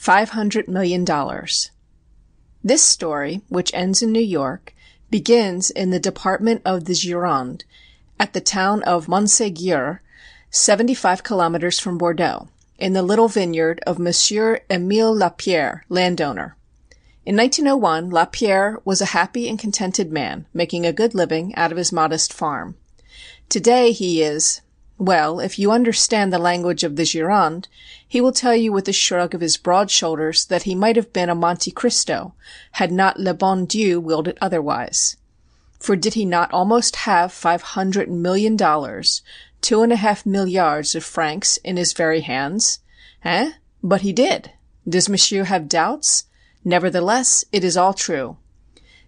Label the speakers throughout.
Speaker 1: Five Hundred Million Dollars This story, which ends in New York, begins in the department of the Gironde, at the town of Monségur, seventy five kilometres from Bordeaux, in the little vineyard of Monsieur Emile Lapierre, landowner. In 1901 Lapierre was a happy and contented man, making a good living out of his modest farm. To day he is well, if you understand the language of the Gironde, he will tell you with a shrug of his broad shoulders that he might have been a Monte Cristo had not le bon Dieu willed it otherwise. For did he not almost have five hundred million dollars, two and a half milliards of francs in his very hands? Eh? But he did. Does Monsieur have doubts? Nevertheless, it is all true.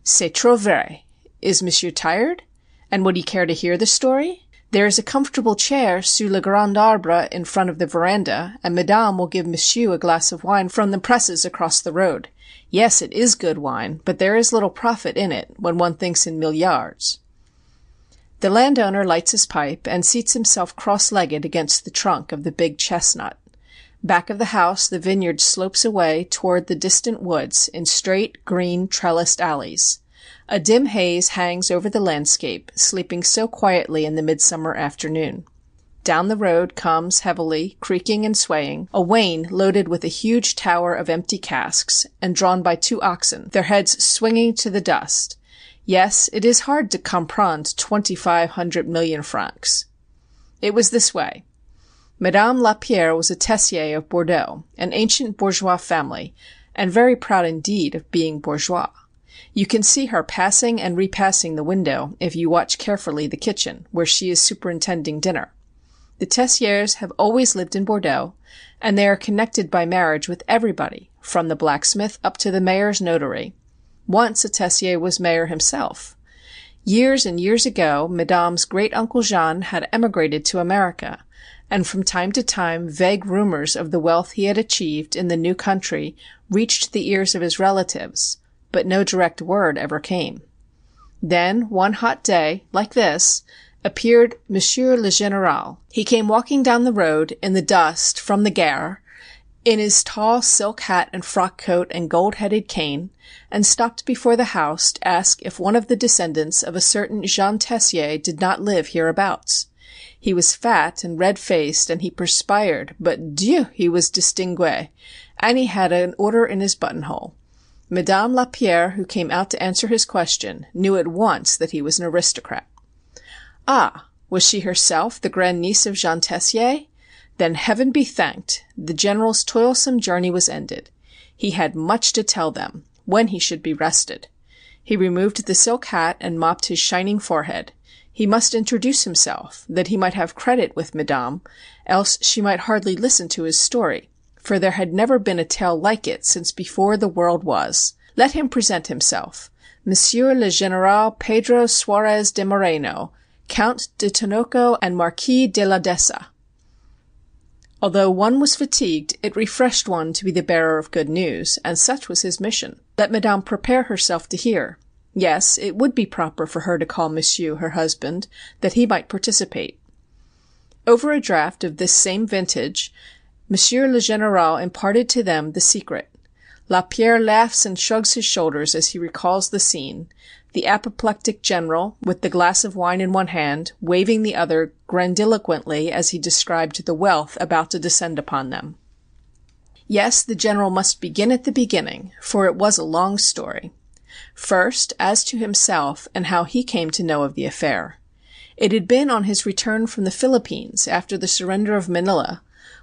Speaker 1: C'est trop vrai. Is Monsieur tired? And would he care to hear the story? There is a comfortable chair sous le grand arbre in front of the veranda, and Madame will give Monsieur a glass of wine from the presses across the road. Yes, it is good wine, but there is little profit in it when one thinks in milliards. The landowner lights his pipe and seats himself cross legged against the trunk of the big chestnut. Back of the house the vineyard slopes away toward the distant woods in straight, green, trellised alleys. A dim haze hangs over the landscape, sleeping so quietly in the midsummer afternoon. Down the road comes, heavily, creaking and swaying, a wain loaded with a huge tower of empty casks, and drawn by two oxen, their heads swinging to the dust. Yes, it is hard to comprendre twenty five hundred million francs. It was this way. Madame Lapierre was a Tessier of Bordeaux, an ancient bourgeois family, and very proud indeed of being bourgeois. You can see her passing and repassing the window if you watch carefully the kitchen, where she is superintending dinner. The Tessiers have always lived in Bordeaux, and they are connected by marriage with everybody, from the blacksmith up to the mayor's notary. Once a Tessier was mayor himself. Years and years ago Madame's great uncle Jean had emigrated to America, and from time to time vague rumors of the wealth he had achieved in the new country reached the ears of his relatives but no direct word ever came. Then, one hot day, like this, appeared Monsieur le Général. He came walking down the road in the dust from the Gare, in his tall silk hat and frock coat and gold headed cane, and stopped before the house to ask if one of the descendants of a certain Jean Tessier did not live hereabouts. He was fat and red faced, and he perspired, but Dieu! he was distingué, and he had an order in his buttonhole. Madame Lapierre, who came out to answer his question, knew at once that he was an aristocrat. Ah! was she herself the grand niece of Jean Tessier? Then Heaven be thanked! the General's toilsome journey was ended. He had much to tell them when he should be rested. He removed the silk hat and mopped his shining forehead. He must introduce himself, that he might have credit with Madame, else she might hardly listen to his story for there had never been a tale like it since before the world was. Let him present himself. Monsieur le Général Pedro Suarez de Moreno, Count de Tinoco and Marquis de la d'Essa. Although one was fatigued, it refreshed one to be the bearer of good news, and such was his mission. Let Madame prepare herself to hear. Yes, it would be proper for her to call Monsieur her husband, that he might participate. Over a draught of this same vintage Monsieur le Général imparted to them the secret. Lapierre laughs and shrugs his shoulders as he recalls the scene, the apoplectic General, with the glass of wine in one hand, waving the other grandiloquently as he described the wealth about to descend upon them. Yes, the General must begin at the beginning, for it was a long story. First, as to himself and how he came to know of the affair. It had been on his return from the Philippines after the surrender of Manila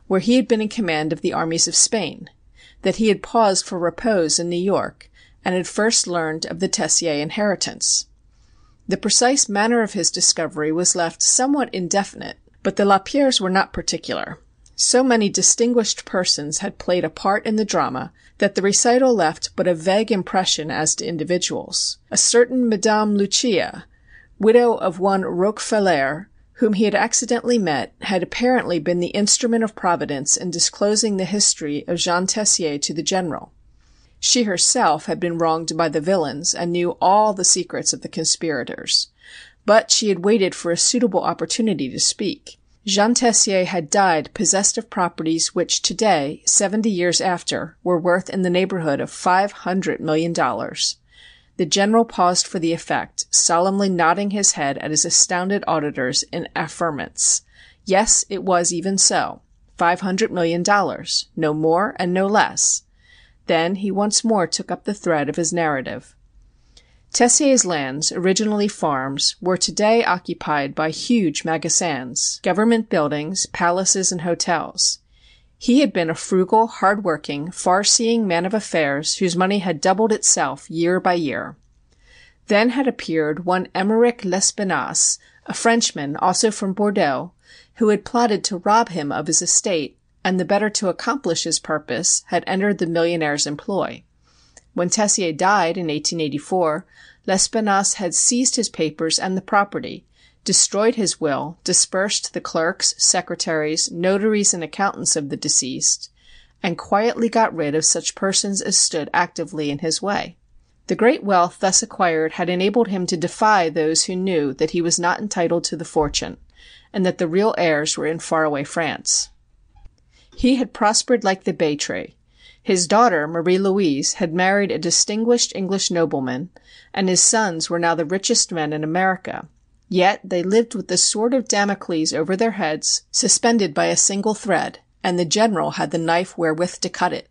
Speaker 1: where he had been in command of the armies of Spain; that he had paused for repose in New York, and had first learned of the Tessier inheritance. The precise manner of his discovery was left somewhat indefinite, but the Lapierres were not particular. So many distinguished persons had played a part in the drama that the recital left but a vague impression as to individuals. A certain Madame Lucia, widow of one Roquefailaire whom he had accidentally met, had apparently been the instrument of Providence in disclosing the history of Jean Tessier to the General. She herself had been wronged by the villains, and knew all the secrets of the conspirators. But she had waited for a suitable opportunity to speak. Jean Tessier had died possessed of properties which to day, seventy years after, were worth in the neighborhood of five hundred million dollars. The General paused for the effect, solemnly nodding his head at his astounded auditors in affirmance. Yes, it was even so five hundred million dollars no more and no less. Then he once more took up the thread of his narrative. Tessier's lands, originally farms, were to day occupied by huge magasins, government buildings, palaces, and hotels. He had been a frugal, hard working, far seeing man of affairs whose money had doubled itself year by year. Then had appeared one Emeric Lespinasse, a Frenchman, also from Bordeaux, who had plotted to rob him of his estate, and the better to accomplish his purpose had entered the millionaire's employ. When Tessier died in 1884, Lespinasse had seized his papers and the property, destroyed his will, dispersed the clerks, secretaries, notaries, and accountants of the deceased, and quietly got rid of such persons as stood actively in his way. The great wealth thus acquired had enabled him to defy those who knew that he was not entitled to the fortune, and that the real heirs were in far away France. He had prospered like the bay tree. His daughter, Marie Louise, had married a distinguished English nobleman, and his sons were now the richest men in America. Yet they lived with the sword of Damocles over their heads, suspended by a single thread, and the General had the knife wherewith to cut it.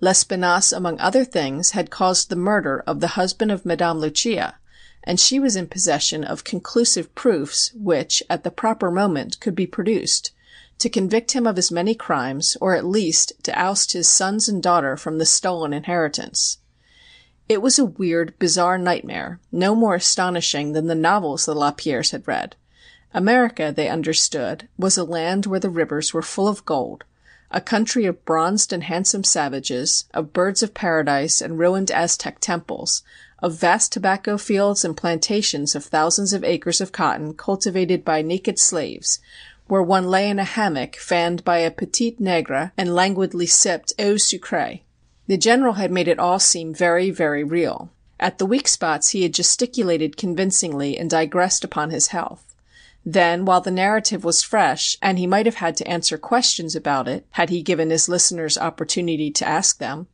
Speaker 1: Lespinasse, among other things, had caused the murder of the husband of Madame Lucia, and she was in possession of conclusive proofs which, at the proper moment, could be produced to convict him of his many crimes, or at least to oust his sons and daughter from the stolen inheritance. It was a weird, bizarre nightmare, no more astonishing than the novels the Lapierres had read. America, they understood, was a land where the rivers were full of gold, a country of bronzed and handsome savages, of birds of paradise and ruined Aztec temples, of vast tobacco fields and plantations of thousands of acres of cotton cultivated by naked slaves, where one lay in a hammock fanned by a petite nègre and languidly sipped eau sucrée. The General had made it all seem very, very real. At the weak spots he had gesticulated convincingly and digressed upon his health. Then, while the narrative was fresh, and he might have had to answer questions about it had he given his listeners opportunity to ask them,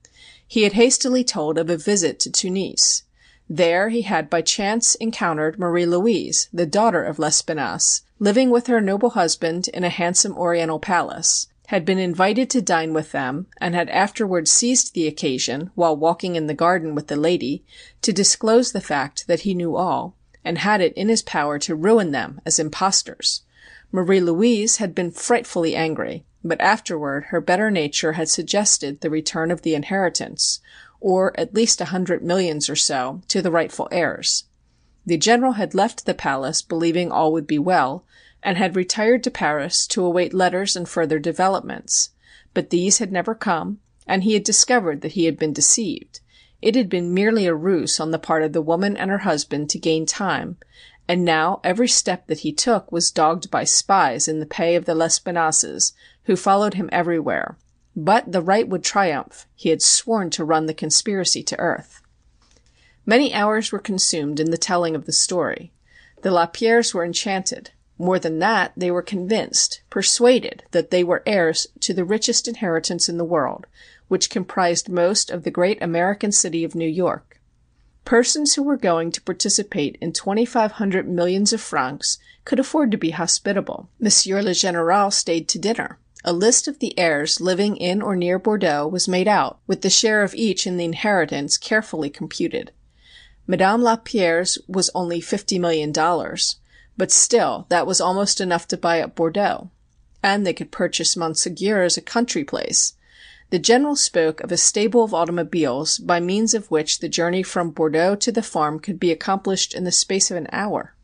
Speaker 1: he had hastily told of a visit to Tunis. There he had by chance encountered Marie Louise, the daughter of Lespinasse, living with her noble husband in a handsome Oriental palace, had been invited to dine with them, and had afterwards seized the occasion, while walking in the garden with the lady, to disclose the fact that he knew all, and had it in his power to ruin them as impostors. Marie Louise had been frightfully angry, but afterward her better nature had suggested the return of the inheritance, or at least a hundred millions or so, to the rightful heirs. The General had left the palace believing all would be well, and had retired to Paris to await letters and further developments. But these had never come, and he had discovered that he had been deceived. It had been merely a ruse on the part of the woman and her husband to gain time, and now every step that he took was dogged by spies in the pay of the Lespinasses, who followed him everywhere. But the right would triumph. He had sworn to run the conspiracy to earth. Many hours were consumed in the telling of the story. The Lapierres were enchanted. More than that, they were convinced, persuaded that they were heirs to the richest inheritance in the world, which comprised most of the great American city of New York. Persons who were going to participate in twenty five hundred millions of francs could afford to be hospitable. Monsieur le Général stayed to dinner. A list of the heirs living in or near Bordeaux was made out, with the share of each in the inheritance carefully computed. Madame Lapierre's was only fifty million dollars, but still that was almost enough to buy up Bordeaux. And they could purchase Monségur as a country place. The General spoke of a stable of automobiles by means of which the journey from Bordeaux to the farm could be accomplished in the space of an hour.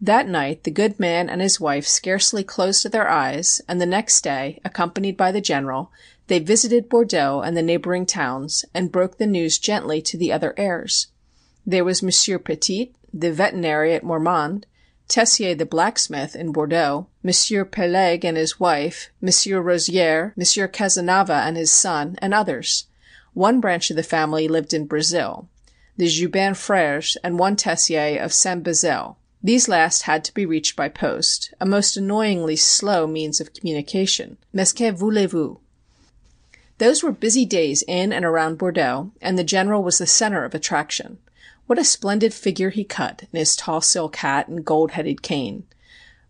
Speaker 1: That night the good man and his wife scarcely closed their eyes, and the next day, accompanied by the General, they visited Bordeaux and the neighboring towns, and broke the news gently to the other heirs. There was Monsieur Petit, the veterinary at Marmande, Tessier the blacksmith in Bordeaux, Monsieur Peleg and his wife, Monsieur Rozier, Monsieur Cazenava and his son, and others. One branch of the family lived in Brazil, the Joubin frères and one Tessier of Saint Bezeille. These last had to be reached by post, a most annoyingly slow means of communication. Mais que voulez vous? Those were busy days in and around Bordeaux, and the General was the centre of attraction. What a splendid figure he cut, in his tall silk hat and gold headed cane!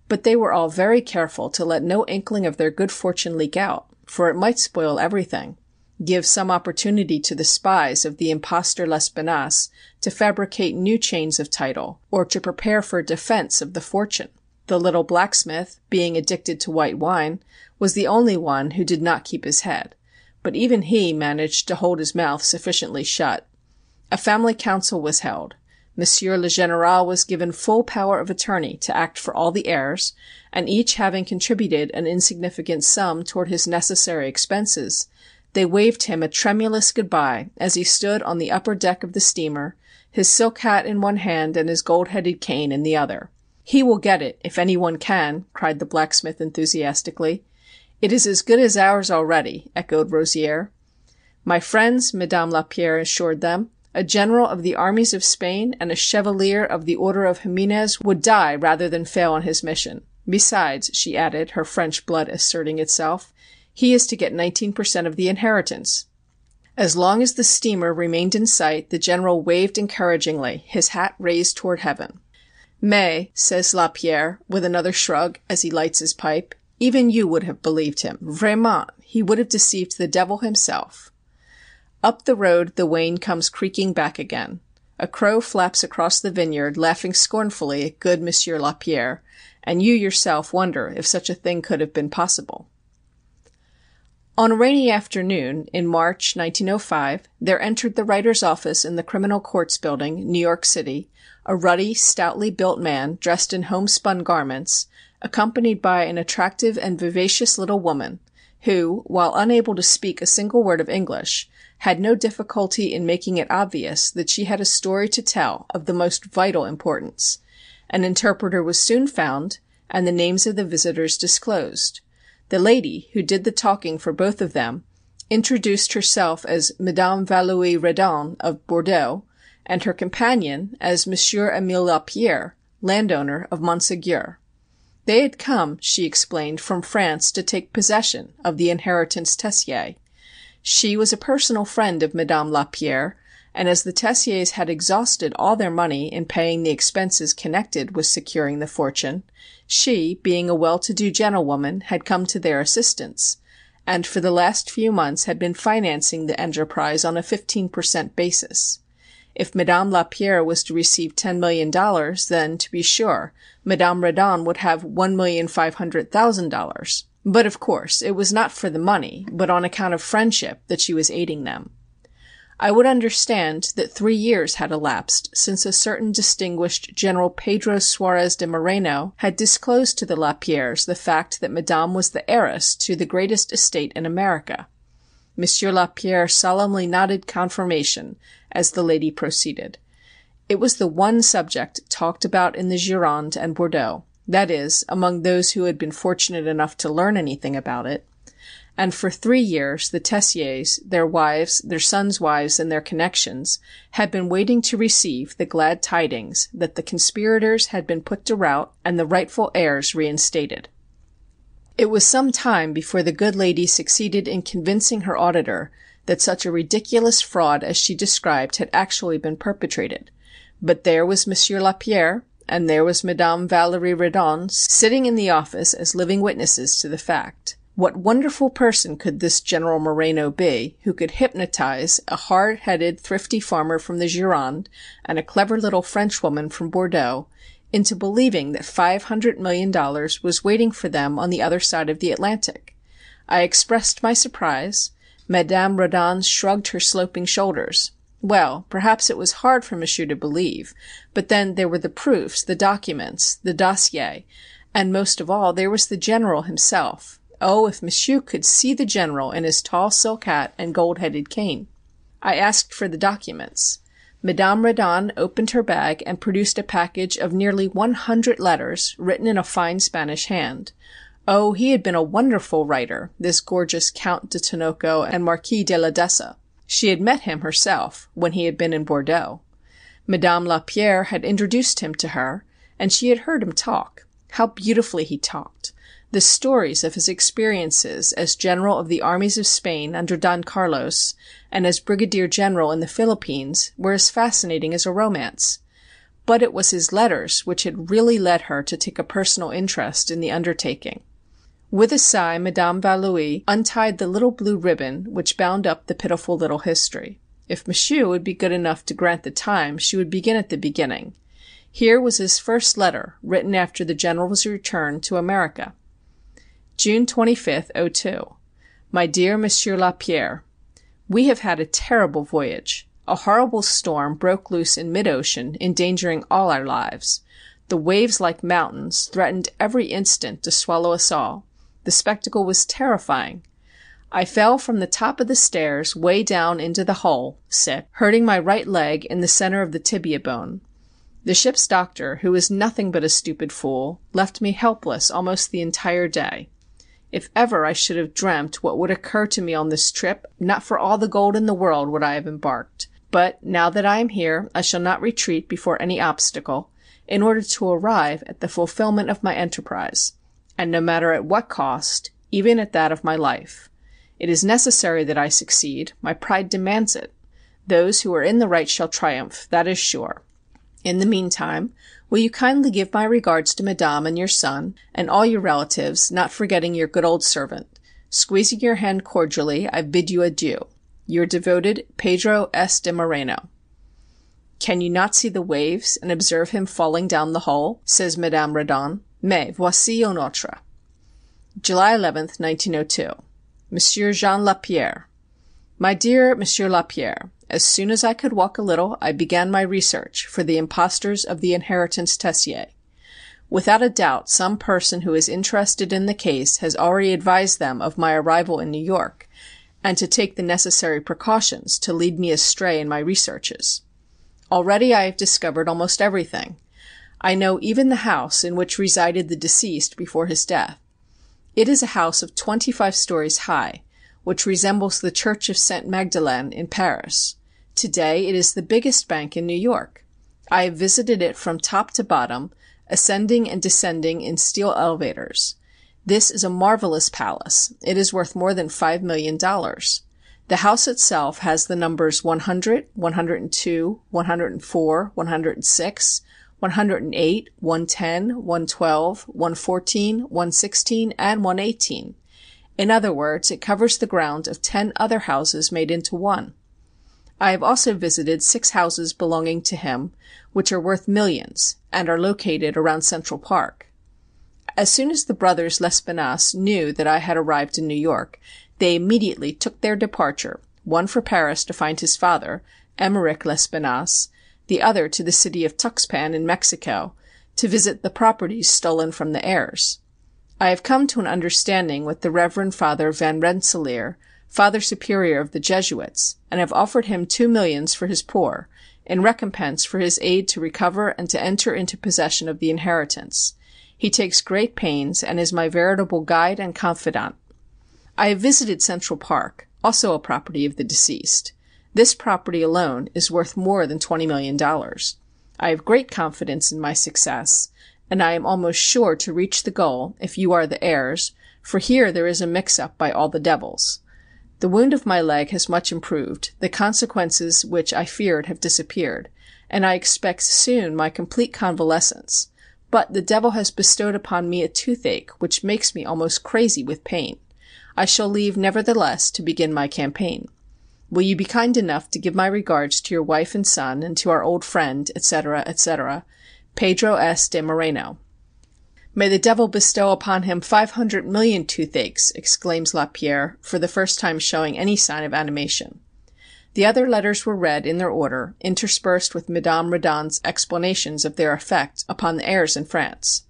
Speaker 1: But they were all very careful to let no inkling of their good fortune leak out, for it might spoil everything give some opportunity to the spies of the impostor Lespinasse to fabricate new chains of title, or to prepare for a defence of the fortune. The little blacksmith, being addicted to white wine, was the only one who did not keep his head but even he managed to hold his mouth sufficiently shut. A family council was held. Monsieur le Général was given full power of attorney to act for all the heirs, and each having contributed an insignificant sum toward his necessary expenses, they waved him a tremulous good bye as he stood on the upper deck of the steamer, his silk hat in one hand and his gold headed cane in the other. "He will get it, if any one can!" cried the blacksmith enthusiastically. "It is as good as ours already," echoed Rozier. "My friends," Madame Lapierre assured them, "a general of the armies of Spain and a chevalier of the Order of Jimenez would die rather than fail in his mission. Besides," she added, her French blood asserting itself, "he is to get nineteen per cent of the inheritance." As long as the steamer remained in sight the General waved encouragingly, his hat raised toward heaven. "Mais," says Lapierre, with another shrug, as he lights his pipe. Even you would have believed him. Vraiment, he would have deceived the devil himself. Up the road the wain comes creaking back again. A crow flaps across the vineyard, laughing scornfully at good Monsieur Lapierre, and you yourself wonder if such a thing could have been possible. On a rainy afternoon in March, 1905, there entered the writer's office in the Criminal Courts Building, New York City, a ruddy, stoutly built man dressed in homespun garments accompanied by an attractive and vivacious little woman, who, while unable to speak a single word of English, had no difficulty in making it obvious that she had a story to tell of the most vital importance. An interpreter was soon found, and the names of the visitors disclosed. The lady, who did the talking for both of them, introduced herself as Madame Valoie Reddon of Bordeaux, and her companion as Monsieur Emile Lapierre, landowner of Monségur. They had come, she explained, from France to take possession of the inheritance Tessier. She was a personal friend of Madame Lapierre, and as the Tessiers had exhausted all their money in paying the expenses connected with securing the fortune, she, being a well to do gentlewoman, had come to their assistance, and for the last few months had been financing the enterprise on a fifteen per cent. basis. If Madame Lapierre was to receive ten million dollars, then, to be sure, Madame Reddon would have one million five hundred thousand dollars. But, of course, it was not for the money, but on account of friendship, that she was aiding them. I would understand that three years had elapsed since a certain distinguished General Pedro Suarez de Moreno had disclosed to the Lapierres the fact that Madame was the heiress to the greatest estate in America. Monsieur Lapierre solemnly nodded confirmation as the lady proceeded. It was the one subject talked about in the Gironde and Bordeaux, that is, among those who had been fortunate enough to learn anything about it, and for three years the Tessiers, their wives, their sons' wives, and their connections had been waiting to receive the glad tidings that the conspirators had been put to rout and the rightful heirs reinstated. It was some time before the good lady succeeded in convincing her auditor that such a ridiculous fraud as she described had actually been perpetrated, but there was Monsieur Lapierre, and there was Madame Valerie Reddon sitting in the office as living witnesses to the fact. What wonderful person could this General Moreno be, who could hypnotize a hard headed, thrifty farmer from the Gironde and a clever little Frenchwoman from Bordeaux into believing that five hundred million dollars was waiting for them on the other side of the Atlantic? I expressed my surprise. Madame Reddon shrugged her sloping shoulders. Well, perhaps it was hard for Monsieur to believe, but then there were the proofs, the documents, the dossier, and most of all there was the General himself. Oh, if Monsieur could see the General in his tall silk hat and gold headed cane! I asked for the documents. Madame Reddon opened her bag and produced a package of nearly one hundred letters, written in a fine Spanish hand. Oh, he had been a wonderful writer, this gorgeous Count de Tinoco and Marquis de la d'Essa. She had met him herself, when he had been in Bordeaux. Madame Lapierre had introduced him to her, and she had heard him talk. How beautifully he talked! The stories of his experiences as General of the armies of Spain under Don Carlos and as Brigadier General in the Philippines were as fascinating as a romance. But it was his letters which had really led her to take a personal interest in the undertaking. With a sigh Madame Valoie untied the little blue ribbon which bound up the pitiful little history. If Monsieur would be good enough to grant the time she would begin at the beginning. Here was his first letter, written after the General's return to America. June 25, '02. My dear Monsieur Lapierre: We have had a terrible voyage. A horrible storm broke loose in mid ocean, endangering all our lives. The waves like mountains threatened every instant to swallow us all. The spectacle was terrifying. I fell from the top of the stairs way down into the hole, [sick], hurting my right leg in the centre of the tibia bone. The ship's doctor, who is nothing but a stupid fool, left me helpless almost the entire day. If ever I should have dreamt what would occur to me on this trip, not for all the gold in the world would I have embarked. But now that I am here I shall not retreat before any obstacle, in order to arrive at the fulfilment of my enterprise, and no matter at what cost, even at that of my life. It is necessary that I succeed. My pride demands it. Those who are in the right shall triumph, that is sure. In the meantime Will you kindly give my regards to Madame and your son, and all your relatives, not forgetting your good old servant. Squeezing your hand cordially, I bid you adieu. Your devoted Pedro S. de Moreno. Can you not see the waves, and observe him falling down the hole? says Madame Reddon. Mais voici un autre. July 11, 1902. Monsieur Jean Lapierre. My dear Monsieur Lapierre. As soon as I could walk a little I began my research for the impostors of the inheritance Tessier. Without a doubt some person who is interested in the case has already advised them of my arrival in New York, and to take the necessary precautions to lead me astray in my researches. Already I have discovered almost everything. I know even the house in which resided the deceased before his death. It is a house of twenty five stories high, which resembles the Church of St. Magdalene in Paris. To day it is the biggest bank in New York. I have visited it from top to bottom, ascending and descending in steel elevators. This is a marvelous palace. It is worth more than five million dollars. The house itself has the numbers 100, 102, 104, 106, 108, 110, 112, 114, 116, and 118. In other words, it covers the ground of ten other houses made into one. I have also visited six houses belonging to him, which are worth millions, and are located around Central Park. As soon as the brothers Lespinasse knew that I had arrived in New York, they immediately took their departure, one for Paris to find his father, Emeric Lespinasse, the other to the city of Tuxpan in Mexico, to visit the properties stolen from the heirs. I have come to an understanding with the Reverend Father Van Rensselaer Father Superior of the Jesuits, and have offered him two millions for his poor, in recompense for his aid to recover and to enter into possession of the inheritance. He takes great pains, and is my veritable guide and confidant. I have visited Central Park, also a property of the deceased. This property alone is worth more than twenty million dollars. I have great confidence in my success, and I am almost sure to reach the goal, if you are the heirs, for here there is a mix up by all the devils. The wound of my leg has much improved, the consequences which I feared have disappeared, and I expect soon my complete convalescence, but the devil has bestowed upon me a toothache which makes me almost crazy with pain. I shall leave, nevertheless, to begin my campaign. Will you be kind enough to give my regards to your wife and son, and to our old friend, etc., etc., Pedro S. de Moreno. May the devil bestow upon him five hundred million toothaches! exclaims Lapierre, for the first time showing any sign of animation. The other letters were read in their order, interspersed with Madame Reddon's explanations of their effect upon the heirs in France.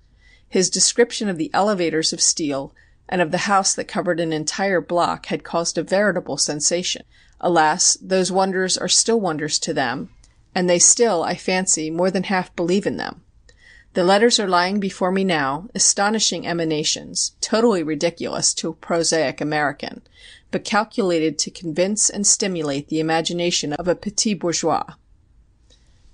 Speaker 1: His description of the elevators of steel and of the house that covered an entire block had caused a veritable sensation. Alas! those wonders are still wonders to them, and they still, I fancy, more than half believe in them. The letters are lying before me now, astonishing emanations, totally ridiculous to a prosaic American, but calculated to convince and stimulate the imagination of a petit bourgeois.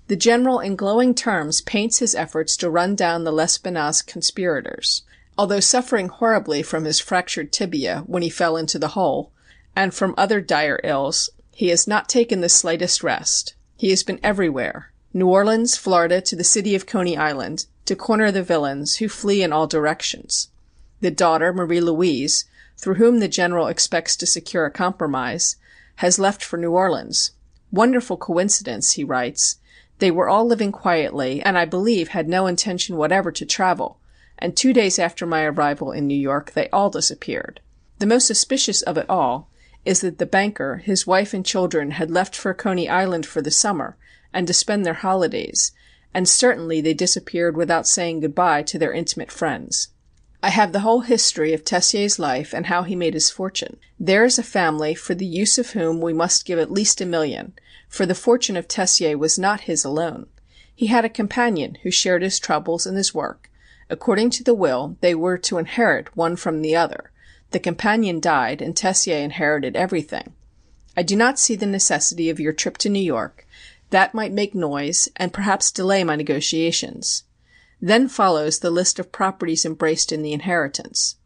Speaker 1: The General in glowing terms paints his efforts to run down the Lespinasse conspirators. Although suffering horribly from his fractured tibia when he fell into the hole, and from other dire ills, he has not taken the slightest rest. He has been everywhere New Orleans, Florida, to the city of Coney Island to corner the villains, who flee in all directions. The daughter, Marie Louise, through whom the General expects to secure a compromise, has left for New Orleans. "Wonderful coincidence," he writes. "They were all living quietly, and I believe had no intention whatever to travel, and two days after my arrival in New York they all disappeared. The most suspicious of it all is that the banker, his wife and children had left for Coney Island for the summer and to spend their holidays, and certainly they disappeared without saying good bye to their intimate friends. I have the whole history of Tessier's life and how he made his fortune. There is a family for the use of whom we must give at least a million, for the fortune of Tessier was not his alone. He had a companion who shared his troubles and his work. According to the will, they were to inherit one from the other. The companion died, and Tessier inherited everything. I do not see the necessity of your trip to New York. That might make noise, and perhaps delay my negotiations. Then follows the list of properties embraced in the inheritance: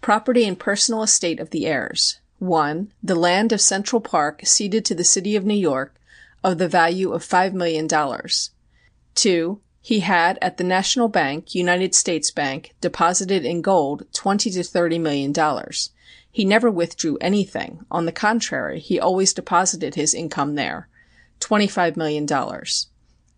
Speaker 1: Property and personal estate of the heirs. 1. The land of Central Park ceded to the city of New York, of the value of $5,000,000. 2. He had at the National Bank, United States Bank, deposited in gold twenty to thirty million dollars. He never withdrew anything; on the contrary, he always deposited his income there twenty-five million dollars.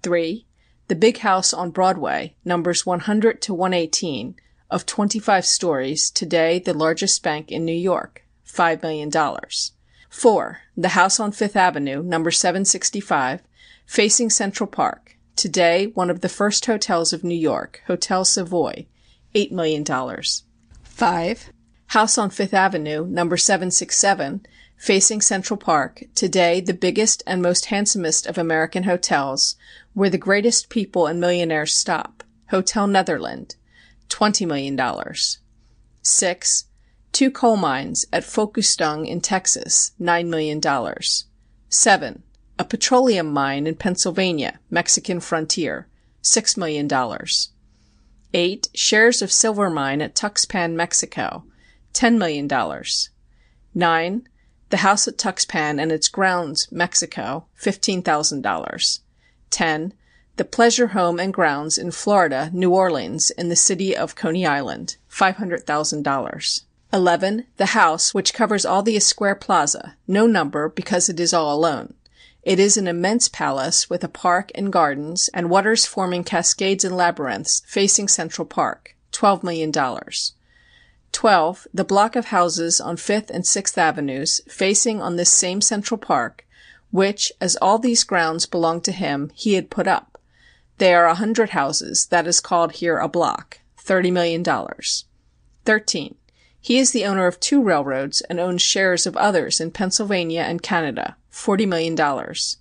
Speaker 1: 3. The big house on Broadway, Numbers 100 to 118, of twenty five stories, to day the largest bank in New York five million dollars. 4. The house on Fifth Avenue, Number 765, facing Central Park to day one of the first hotels of New York, Hotel Savoy $8,000,000. 5. House on Fifth Avenue, No. 767, facing Central Park, to day the biggest and most handsomest of American hotels, where the greatest people and millionaires stop, Hotel Netherland $20,000,000. 6. Two coal mines at Focustung in Texas $9,000,000. 7. A petroleum mine in Pennsylvania Mexican frontier $6,000,000. 8. Shares of silver mine at Tuxpan, Mexico $10,000,000. 9. The house at Tuxpan and its grounds, Mexico $15,000. 10. The pleasure home and grounds in Florida, New Orleans, in the city of Coney Island $500,000. 11. The house which covers all the Esquare Plaza no number, because it is all alone. It is an immense palace, with a park and gardens, and waters forming cascades and labyrinths, facing Central Park $12,000,000. 12. The block of houses on Fifth and Sixth Avenues, facing on this same Central Park, which, as all these grounds belong to him, he had put up. They are a hundred houses, that is called here a block $30,000,000. 13. He is the owner of two railroads, and owns shares of others in Pennsylvania and Canada $40,000,000.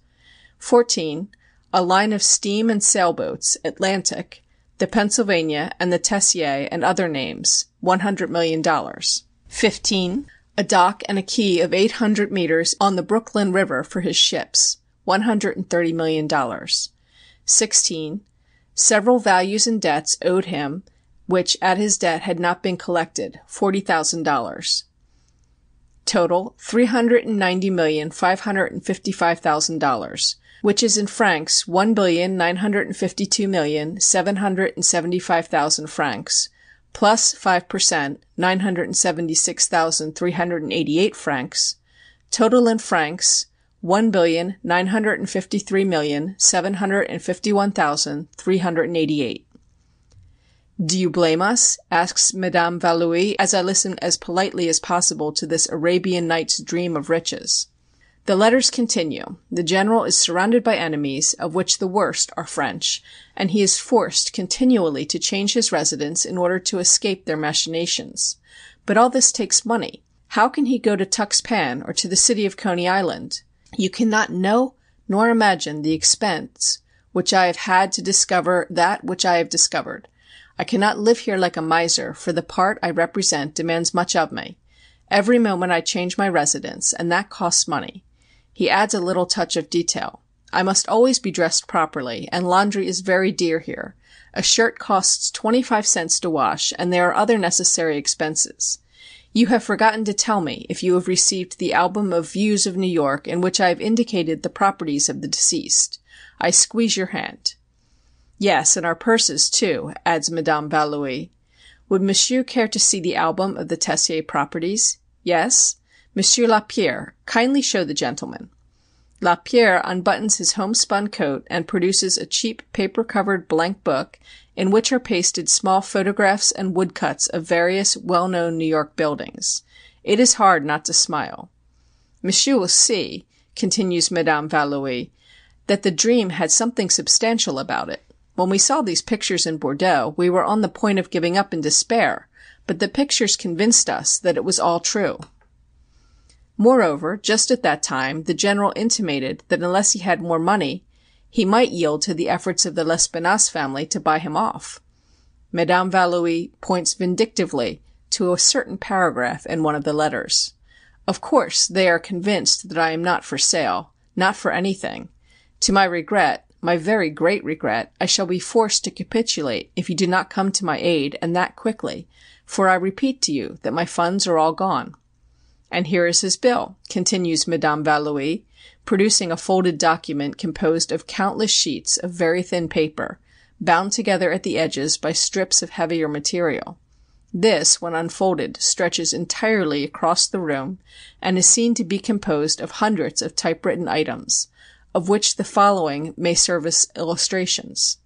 Speaker 1: 14. A line of steam and sailboats, Atlantic, the Pennsylvania, and the Tessier, and other names $100,000,000. 15. A dock and a quay of eight hundred metres on the Brooklyn River for his ships $130,000,000. 16. Several values and debts owed him which at his death had not been collected $40,000. Total $390,555,000, which is in francs 1,952,775,000 francs, plus 5 per cent. 976,388 francs. Total in francs 1,953,751,388. "Do you blame us?" asks Madame Valoie, as I listen as politely as possible to this Arabian Nights dream of riches. The letters continue. The General is surrounded by enemies, of which the worst are French, and he is forced continually to change his residence in order to escape their machinations. But all this takes money. How can he go to Tuxpan or to the city of Coney Island? You cannot know nor imagine the expense which I have had to discover that which I have discovered. I cannot live here like a miser, for the part I represent demands much of me. Every moment I change my residence, and that costs money." He adds a little touch of detail. I must always be dressed properly, and laundry is very dear here. A shirt costs twenty five cents to wash, and there are other necessary expenses. You have forgotten to tell me if you have received the album of views of New York in which I have indicated the properties of the deceased. I squeeze your hand. Yes, and our purses, too," adds Madame Valoie. "Would Monsieur care to see the album of the Tessier properties? Yes? Monsieur Lapierre, kindly show the gentleman." Lapierre unbuttons his homespun coat and produces a cheap paper covered blank book in which are pasted small photographs and woodcuts of various well known New York buildings. It is hard not to smile. "Monsieur will see," continues Madame Valoie, "that the dream had something substantial about it. When we saw these pictures in Bordeaux we were on the point of giving up in despair, but the pictures convinced us that it was all true. Moreover, just at that time the General intimated that unless he had more money he might yield to the efforts of the Lespinasse family to buy him off. Madame Valoie points vindictively to a certain paragraph in one of the letters. Of course they are convinced that I am not for sale, not for anything. To my regret my very great regret, I shall be forced to capitulate if you do not come to my aid, and that quickly, for I repeat to you that my funds are all gone. And here is his bill," continues Madame Valoie, producing a folded document composed of countless sheets of very thin paper, bound together at the edges by strips of heavier material. This, when unfolded, stretches entirely across the room, and is seen to be composed of hundreds of typewritten items of which the following may serve as illustrations: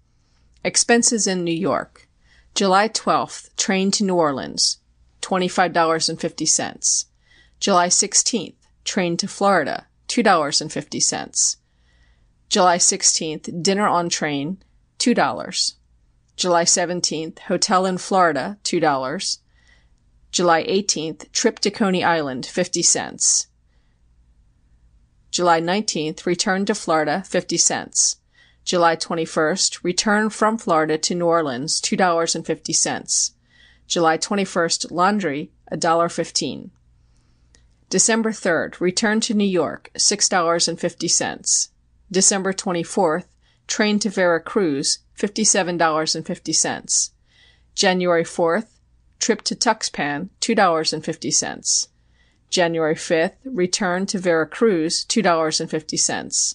Speaker 1: Expenses in New York. July 12th, train to New Orleans, $25.50. July 16th, train to Florida, $2.50. July 16th, dinner on train, $2. July 17th, hotel in Florida, $2. July 18th, trip to Coney Island, 50 cents. July 19th, return to Florida, 50 cents. July 21st, return from Florida to New Orleans, $2.50. July 21st, laundry, $1.15. December 3rd, return to New York, $6.50. December 24th, train to Vera Cruz, $57.50. January 4th, trip to Tuxpan, $2.50. January 5th, return to Vera Cruz, $2.50.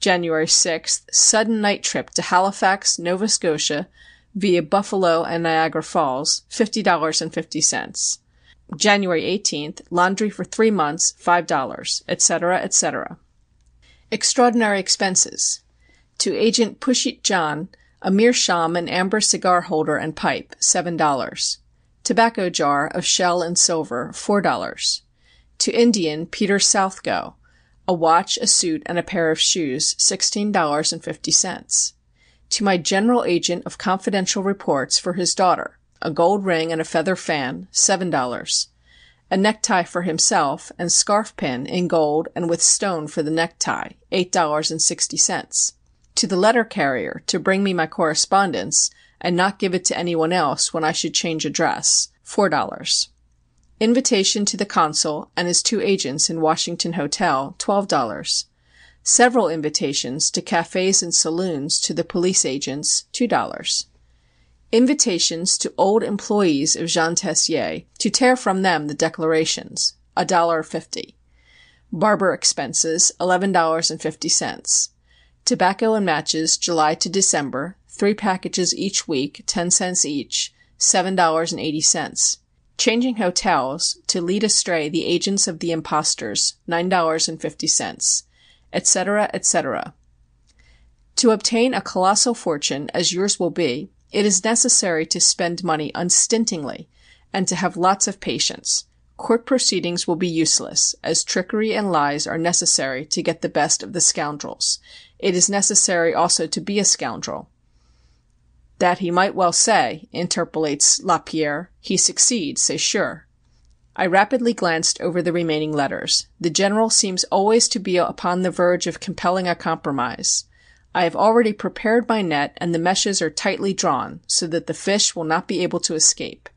Speaker 1: January 6th, sudden night trip to Halifax, Nova Scotia, via Buffalo and Niagara Falls, $50.50. January 18th, laundry for three months, $5, etc., etc. Extraordinary expenses. To Agent Pushit John, a meerschaum and amber cigar holder and pipe, $7. Tobacco jar of shell and silver, $4. To Indian Peter Southgo, a watch, a suit, and a pair of shoes, $16.50. To my general agent of confidential reports for his daughter, a gold ring and a feather fan, $7. A necktie for himself, and scarf pin in gold and with stone for the necktie, $8.60. To the letter carrier to bring me my correspondence and not give it to anyone else when I should change address, $4. Invitation to the consul and his two agents in Washington Hotel, $12. Several invitations to cafés and saloons to the police agents, $2. Invitations to old employees of Jean Tessier to tear from them the declarations, $1.50. Barber expenses, $11.50. Tobacco and matches July to December, three packages each week, 10 cents each, $7.80. Changing hotels to lead astray the agents of the impostors, $9.50, etc., etc. To obtain a colossal fortune, as yours will be, it is necessary to spend money unstintingly and to have lots of patience. Court proceedings will be useless, as trickery and lies are necessary to get the best of the scoundrels. It is necessary also to be a scoundrel. "That he might well say," interpolates Lapierre. "He succeeds, c'est sûr." I rapidly glanced over the remaining letters. The General seems always to be upon the verge of compelling a compromise. I have already prepared my net and the meshes are tightly drawn, so that the fish will not be able to escape.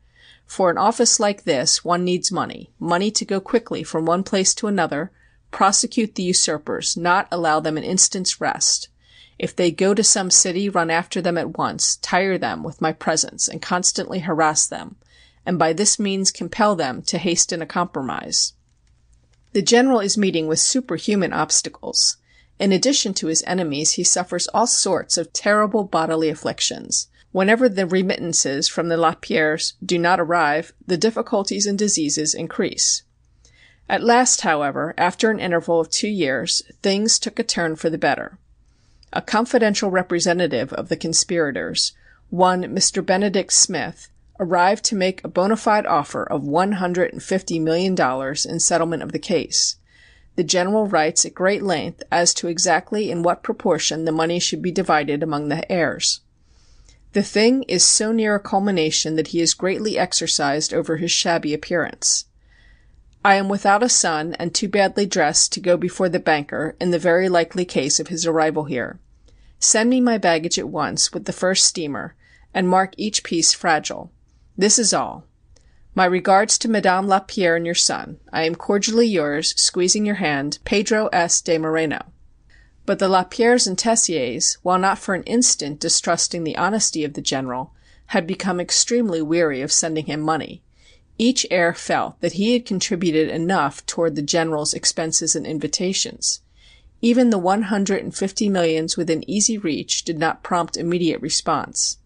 Speaker 1: For an office like this one needs money money to go quickly from one place to another, Prosecute the usurpers, not allow them an instant's rest. If they go to some city, run after them at once, tire them with my presence, and constantly harass them, and by this means compel them to hasten a compromise. The General is meeting with superhuman obstacles. In addition to his enemies he suffers all sorts of terrible bodily afflictions. Whenever the remittances from the Lapierres do not arrive, the difficulties and diseases increase. At last, however, after an interval of two years, things took a turn for the better. A confidential representative of the conspirators, one Mr. Benedict Smith, arrived to make a bona fide offer of one hundred and fifty million dollars in settlement of the case. The General writes at great length as to exactly in what proportion the money should be divided among the heirs. The thing is so near a culmination that he is greatly exercised over his shabby appearance. I am without a son and too badly dressed to go before the banker in the very likely case of his arrival here. Send me my baggage at once with the first steamer, and mark each piece fragile. This is all. My regards to Madame Lapierre and your son. I am cordially yours, squeezing your hand, Pedro S. de Moreno. But the Lapierres and Tessiers, while not for an instant distrusting the honesty of the General, had become extremely weary of sending him money. Each heir felt that he had contributed enough toward the General's expenses and invitations. Even the one hundred and fifty millions within easy reach did not prompt immediate response.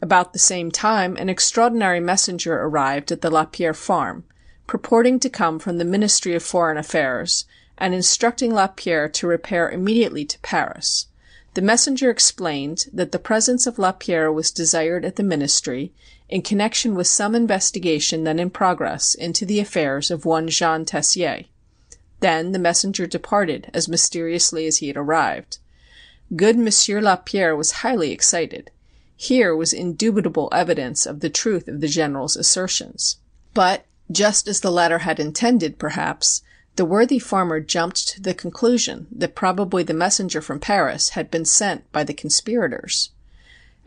Speaker 1: About the same time an extraordinary messenger arrived at the Lapierre farm, purporting to come from the Ministry of Foreign Affairs, and instructing Lapierre to repair immediately to Paris. The messenger explained that the presence of Lapierre was desired at the Ministry in connection with some investigation then in progress into the affairs of one Jean Tessier. Then the messenger departed as mysteriously as he had arrived. Good Monsieur Lapierre was highly excited. Here was indubitable evidence of the truth of the General's assertions. But, just as the latter had intended, perhaps, the worthy farmer jumped to the conclusion that probably the messenger from Paris had been sent by the conspirators.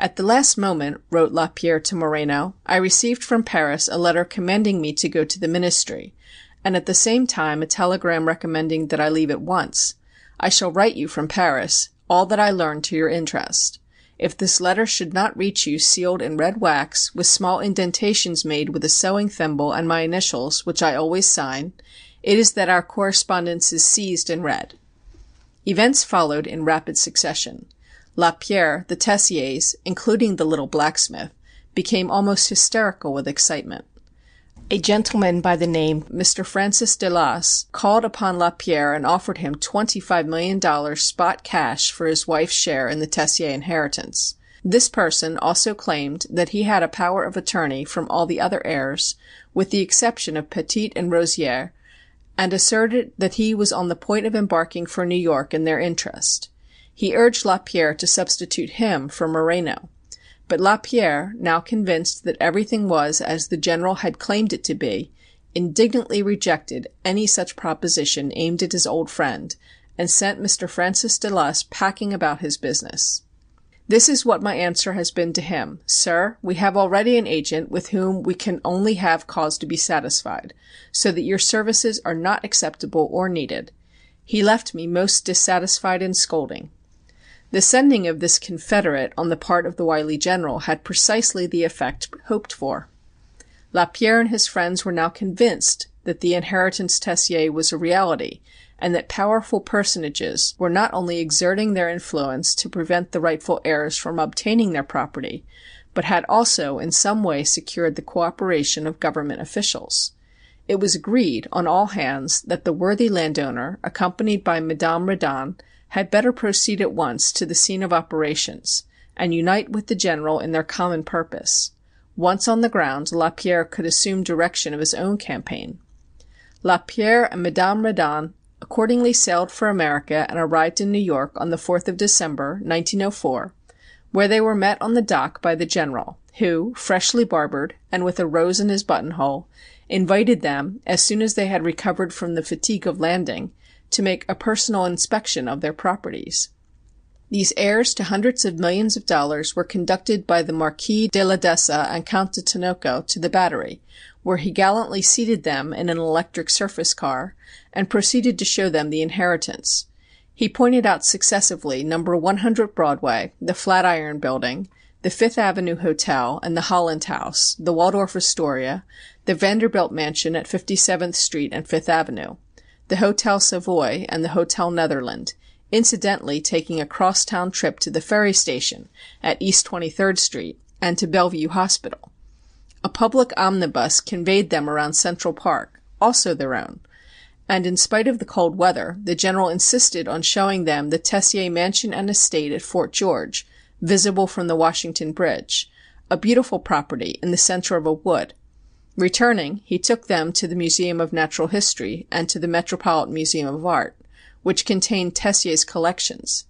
Speaker 1: At the last moment, wrote Lapierre to Moreno, I received from Paris a letter commanding me to go to the Ministry, and at the same time a telegram recommending that I leave at once. I shall write you from Paris all that I learn to your interest. If this letter should not reach you sealed in red wax, with small indentations made with a sewing thimble and my initials, which I always sign, it is that our correspondence is seized and read. Events followed in rapid succession. Lapierre, the Tessiers, including the little blacksmith, became almost hysterical with excitement. A gentleman by the name Mr. Francis Delas called upon Lapierre and offered him twenty five million dollars spot cash for his wife's share in the Tessier inheritance. This person also claimed that he had a power of attorney from all the other heirs, with the exception of Petit and Rozier, and asserted that he was on the point of embarking for New York in their interest. He urged Lapierre to substitute him for Moreno. But Lapierre, now convinced that everything was as the General had claimed it to be, indignantly rejected any such proposition aimed at his old friend, and sent Mr. Francis de Delas packing about his business. This is what my answer has been to him: Sir, we have already an agent with whom we can only have cause to be satisfied, so that your services are not acceptable or needed. He left me most dissatisfied and scolding. The sending of this confederate on the part of the wily General had precisely the effect hoped for. Lapierre and his friends were now convinced that the inheritance Tessier was a reality, and that powerful personages were not only exerting their influence to prevent the rightful heirs from obtaining their property, but had also in some way secured the cooperation of Government officials. It was agreed on all hands that the worthy landowner, accompanied by Madame Reddon, had better proceed at once to the scene of operations, and unite with the General in their common purpose. Once on the ground, Lapierre could assume direction of his own campaign. Lapierre and Madame Reddon accordingly sailed for America and arrived in New York on the 4th of December, 1904, where they were met on the dock by the General, who, freshly barbered, and with a rose in his buttonhole, invited them, as soon as they had recovered from the fatigue of landing, to make a personal inspection of their properties. These heirs to hundreds of millions of dollars were conducted by the Marquis de la d'Essa and Count de Tinoco to the Battery, where he gallantly seated them in an electric surface car, and proceeded to show them the inheritance. He pointed out successively Number 100 Broadway, the Flatiron Building, the Fifth Avenue Hotel and the Holland House, the Waldorf Astoria, the Vanderbilt Mansion at Fifty seventh Street and Fifth Avenue, the Hotel Savoy and the Hotel Netherland, incidentally taking a cross town trip to the ferry station at East Twenty third Street and to Bellevue Hospital. A public omnibus conveyed them around Central Park, also their own and in spite of the cold weather, the General insisted on showing them the Tessier mansion and estate at Fort George, visible from the Washington Bridge, a beautiful property in the center of a wood. Returning, he took them to the Museum of Natural History and to the Metropolitan Museum of Art, which contained Tessier's collections.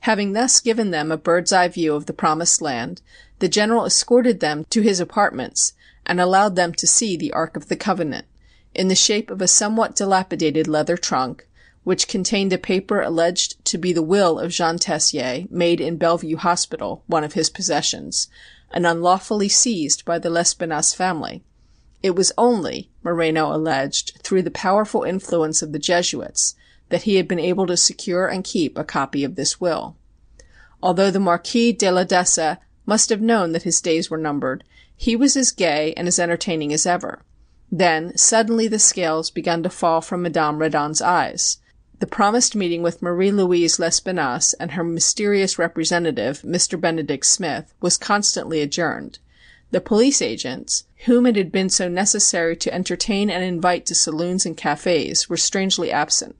Speaker 1: Having thus given them a bird's eye view of the promised land, the General escorted them to his apartments and allowed them to see the Ark of the Covenant in the shape of a somewhat dilapidated leather trunk, which contained a paper alleged to be the will of Jean Tessier, made in Bellevue Hospital, one of his possessions, and unlawfully seized by the Lespinasse family. It was only, Moreno alleged, through the powerful influence of the Jesuits that he had been able to secure and keep a copy of this will. Although the Marquis de la d'Esse must have known that his days were numbered, he was as gay and as entertaining as ever. Then, suddenly the scales began to fall from Madame Reddon's eyes. The promised meeting with Marie Louise Lespinasse and her mysterious representative, Mr. Benedict Smith, was constantly adjourned. The police agents, whom it had been so necessary to entertain and invite to saloons and cafés, were strangely absent,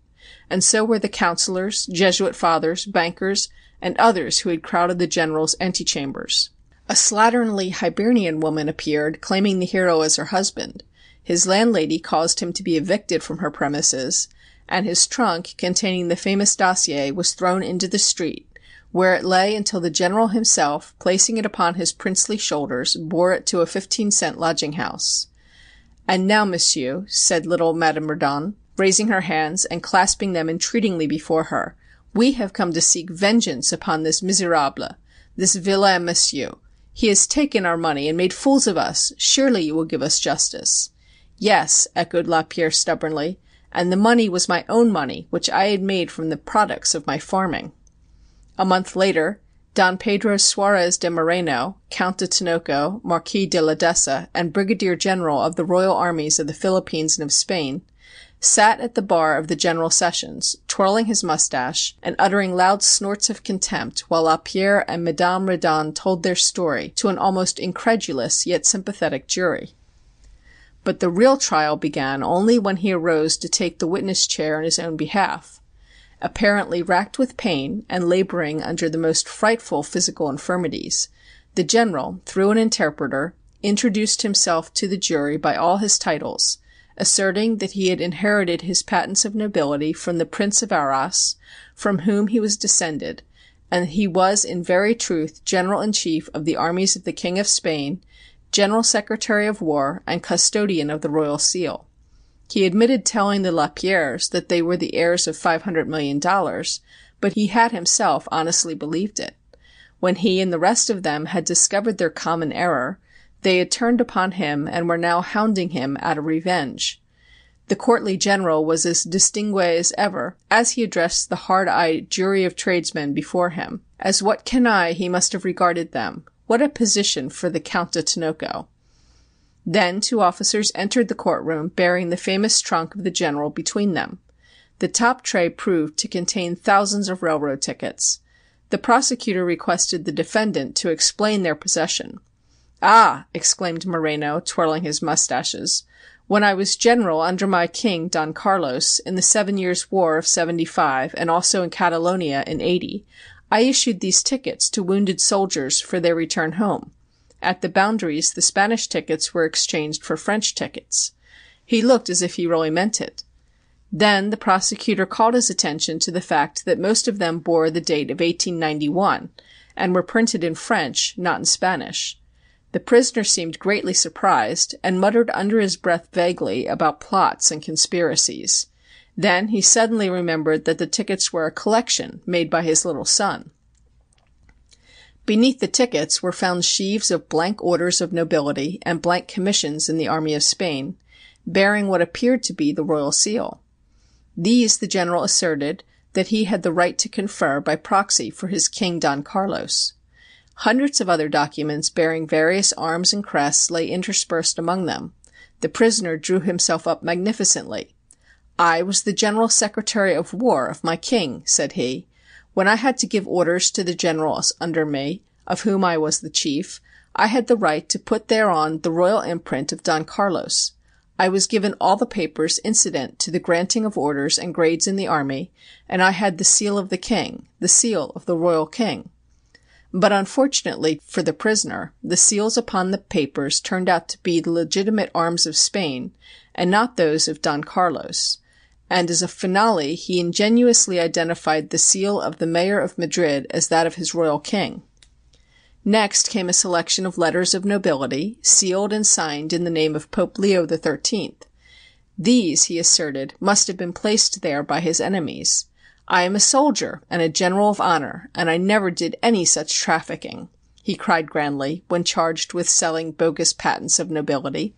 Speaker 1: and so were the councillors, Jesuit fathers, bankers, and others who had crowded the General's antechambers. A slatternly Hibernian woman appeared, claiming the hero as her husband. His landlady caused him to be evicted from her premises, and his trunk, containing the famous dossier, was thrown into the street, where it lay until the General himself, placing it upon his princely shoulders, bore it to a fifteen cent lodging house. "And now, Monsieur," said little Madame Reddon, raising her hands and clasping them entreatingly before her, "we have come to seek vengeance upon this misérable, this vilain monsieur. He has taken our money and made fools of us. Surely you will give us justice. "Yes," echoed Lapierre stubbornly, "and the money was my own money which I had made from the products of my farming." A month later, Don Pedro Suarez de Moreno, Count de Tinoco, Marquis de la d'Esse, and Brigadier General of the Royal Armies of the Philippines and of Spain, sat at the bar of the General Sessions, twirling his moustache and uttering loud snorts of contempt while Lapierre and Madame Reddon told their story to an almost incredulous yet sympathetic jury. But the real trial began only when he arose to take the witness chair in his own behalf. Apparently racked with pain, and laboring under the most frightful physical infirmities, the General, through an interpreter, introduced himself to the jury by all his titles, asserting that he had inherited his patents of nobility from the Prince of Arras, from whom he was descended, and that he was in very truth General in Chief of the armies of the King of Spain General Secretary of War, and Custodian of the Royal Seal. He admitted telling the Lapierres that they were the heirs of five hundred million dollars, but he had himself honestly believed it. When he and the rest of them had discovered their common error, they had turned upon him and were now hounding him out of revenge. The courtly General was as distingué as ever as he addressed the hard eyed jury of tradesmen before him. As what canaille he must have regarded them, what a position for the Count de Tinoco! Then two officers entered the court room bearing the famous trunk of the General between them. The top tray proved to contain thousands of railroad tickets. The prosecutor requested the defendant to explain their possession. "Ah!" exclaimed Moreno, twirling his moustaches. "When I was General under my King, Don Carlos, in the Seven Years' War of '75 and also in Catalonia in '80, I issued these tickets to wounded soldiers for their return home. At the boundaries the Spanish tickets were exchanged for French tickets." He looked as if he really meant it. Then the prosecutor called his attention to the fact that most of them bore the date of 1891, and were printed in French, not in Spanish. The prisoner seemed greatly surprised, and muttered under his breath vaguely about plots and conspiracies. Then he suddenly remembered that the tickets were a collection made by his little son. Beneath the tickets were found sheaves of blank orders of nobility and blank commissions in the army of Spain, bearing what appeared to be the royal seal. These the General asserted that he had the right to confer by proxy for his King Don Carlos. Hundreds of other documents bearing various arms and crests lay interspersed among them. The prisoner drew himself up magnificently. "I was the General Secretary of War of my King," said he. "When I had to give orders to the generals under me, of whom I was the chief, I had the right to put thereon the royal imprint of Don Carlos. I was given all the papers incident to the granting of orders and grades in the army, and I had the seal of the King, the seal of the royal King. But unfortunately for the prisoner, the seals upon the papers turned out to be the legitimate arms of Spain and not those of Don Carlos, and as a finale he ingenuously identified the seal of the Mayor of Madrid as that of his royal King. Next came a selection of letters of nobility, sealed and signed in the name of Pope Leo XIII. These, he asserted, must have been placed there by his enemies. "I am a soldier and a general of honor, and I never did any such trafficking," he cried grandly, when charged with selling bogus patents of nobility.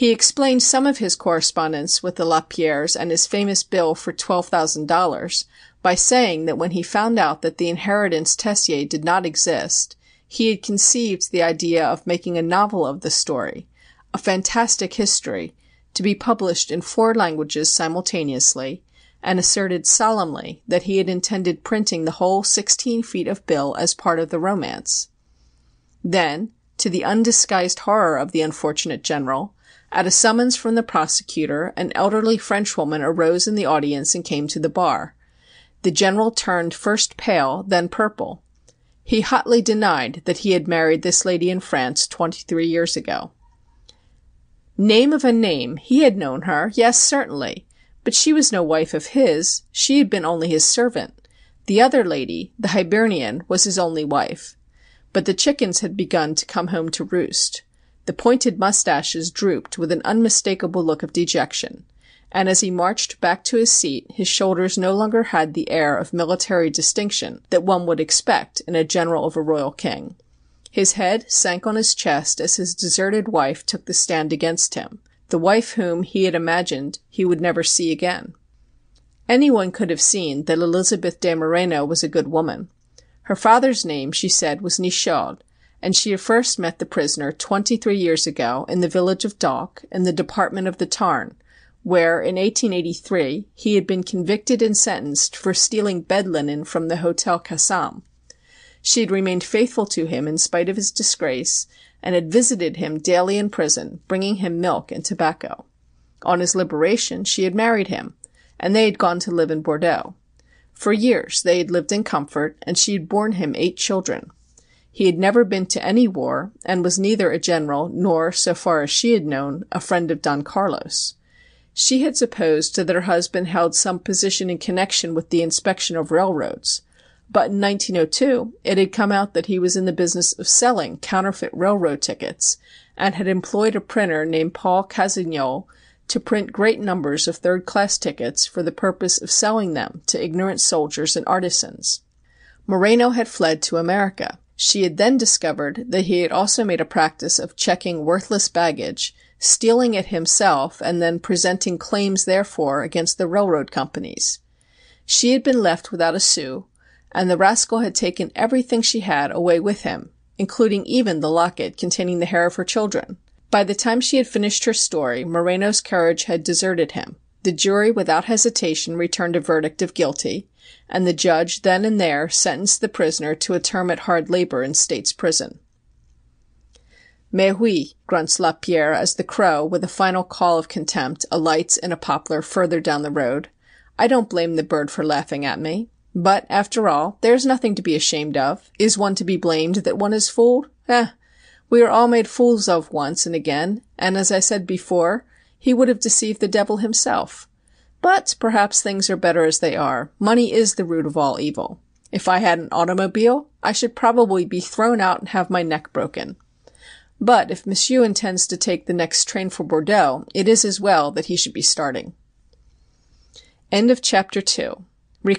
Speaker 1: He explained some of his correspondence with the Lapierres and his famous bill for $12,000 by saying that when he found out that the inheritance Tessier did not exist, he had conceived the idea of making a novel of the story, a fantastic history, to be published in four languages simultaneously, and asserted solemnly that he had intended printing the whole sixteen feet of bill as part of the romance. Then, to the undisguised horror of the unfortunate General, at a summons from the prosecutor an elderly Frenchwoman arose in the audience and came to the bar. The General turned first pale, then purple. He hotly denied that he had married this lady in France twenty three years ago. Name of a name! He had known her. Yes, certainly. But she was no wife of his. She had been only his servant. The other lady, the Hibernian, was his only wife. But the chickens had begun to come home to roost. The pointed mustaches drooped with an unmistakable look of dejection, and as he marched back to his seat his shoulders no longer had the air of military distinction that one would expect in a general of a royal king. His head sank on his chest as his deserted wife took the stand against him, the wife whom he had imagined he would never see again. Anyone could have seen that Elizabeth de Moreno was a good woman. Her father's name, she said, was Nichaud, and she had first met the prisoner twenty three years ago in the village of Dalk, in the department of the Tarn, where, in 1883, he had been convicted and sentenced for stealing bed linen from the Hotel Cassin. She had remained faithful to him in spite of his disgrace, and had visited him daily in prison, bringing him milk and tobacco. On his liberation she had married him, and they had gone to live in Bordeaux. For years they had lived in comfort, and she had borne him eight children. He had never been to any war, and was neither a general nor, so far as she had known, a friend of Don Carlos. She had supposed that her husband held some position in connection with the inspection of railroads, but in 1902 it had come out that he was in the business of selling counterfeit railroad tickets, and had employed a printer named Paul Casignolle to print great numbers of third class tickets for the purpose of selling them to ignorant soldiers and artisans. Moreno had fled to America. She had then discovered that he had also made a practice of checking worthless baggage, stealing it himself, and then presenting claims therefor against the railroad companies. She had been left without a sou, and the rascal had taken everything she had away with him, including even the locket containing the hair of her children. By the time she had finished her story Moreno's courage had deserted him. The jury without hesitation returned a verdict of guilty, and the judge then and there sentenced the prisoner to a term at hard labor in State's prison. Mais oui, grunts Lapierre as the Crow, with a final call of contempt, alights in a poplar further down the road. I don't blame the bird for laughing at me. But, after all, there is nothing to be ashamed of. Is one to be blamed that one is fooled? Eh! We are all made fools of once and again, and as I said before, he would have deceived the devil himself. But perhaps things are better as they are. Money is the root of all evil. If I had an automobile, I should probably be thrown out and have my neck broken. But if Monsieur intends to take the next train for Bordeaux, it is as well that he should be starting. End of chapter 2